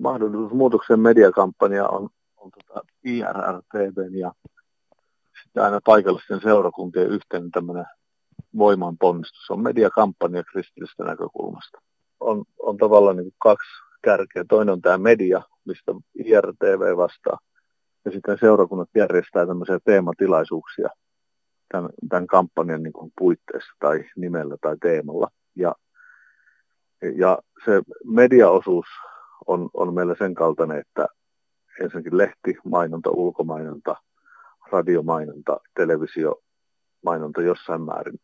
mahdollisuus muutoksen mediakampanja on, on tota IRRTVn ja sitten aina paikallisten seurakuntien yhteinen tämmöinen voimanponnistus. On mediakampanja kristillisestä näkökulmasta. On, on tavallaan niin kaksi kärkeä. Toinen on tämä media, mistä IRTV vastaa. Ja sitten seurakunnat järjestää tämmöisiä teematilaisuuksia tämän, tämän kampanjan niin kuin puitteissa tai nimellä tai teemalla. Ja, ja se mediaosuus on, on meillä sen kaltainen, että ensinnäkin lehti, mainonta, ulkomainonta, radiomainonta, televisiomainonta jossain määrin.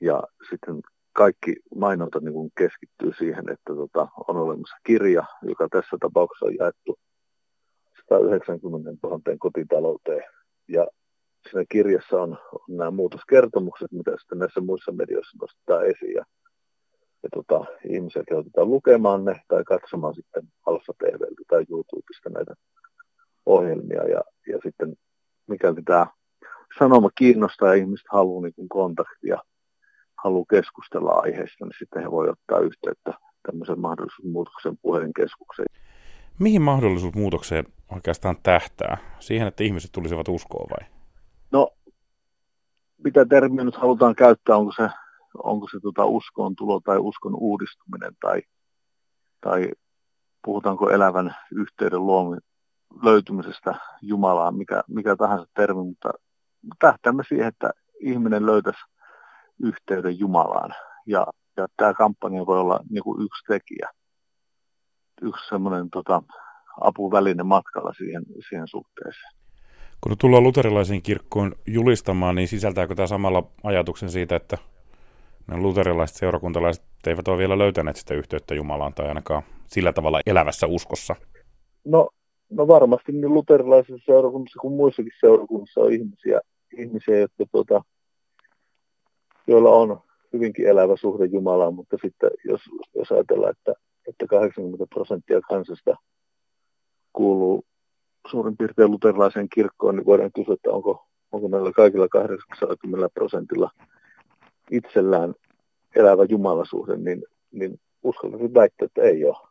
Ja sitten kaikki mainonta niin kuin keskittyy siihen, että tota, on olemassa kirja, joka tässä tapauksessa on jaettu 190 000 kotitalouteen. Ja siinä kirjassa on, on nämä muutoskertomukset, mitä sitten näissä muissa medioissa nostetaan esiin. Tota, ihmisiä kehotetaan lukemaan ne tai katsomaan sitten Alfa TVltä tai YouTubesta näitä ohjelmia. Ja, ja sitten mikäli tämä sanoma kiinnostaa ja ihmiset haluaa niin kontaktia, haluaa keskustella aiheesta, niin sitten he voi ottaa yhteyttä tämmöisen mahdollisuusmuutoksen puhelinkeskukseen. Mihin mahdollisuusmuutokseen oikeastaan tähtää? Siihen, että ihmiset tulisivat uskoon vai? No, mitä termiä nyt halutaan käyttää, onko se, onko se tota uskoon tulo tai uskon uudistuminen tai, tai puhutaanko elävän yhteyden luomi, löytymisestä Jumalaan, mikä, mikä tahansa termi, mutta tähtäämme siihen, että ihminen löytäisi yhteyden Jumalaan. Ja, ja tämä kampanja voi olla niin kuin yksi tekijä, yksi semmoinen tota, apuväline matkalla siihen, siihen suhteeseen. Kun tullaan luterilaisiin kirkkoon julistamaan, niin sisältääkö tämä samalla ajatuksen siitä, että ne luterilaiset seurakuntalaiset eivät ole vielä löytäneet sitä yhteyttä Jumalaan tai ainakaan sillä tavalla elävässä uskossa? No, no varmasti niin luterilaisissa seurakunnissa kuin muissakin seurakunnissa on ihmisiä, ihmisiä jotka, tuota, joilla on hyvinkin elävä suhde Jumalaan, mutta sitten jos, jos ajatellaan, että, että 80 prosenttia kansasta kuuluu suurin piirtein luterilaiseen kirkkoon, niin voidaan kysyä, että onko, onko meillä kaikilla 80 prosentilla itsellään elävä jumalasuhde, niin, niin uskaltaisin väittää, että ei ole.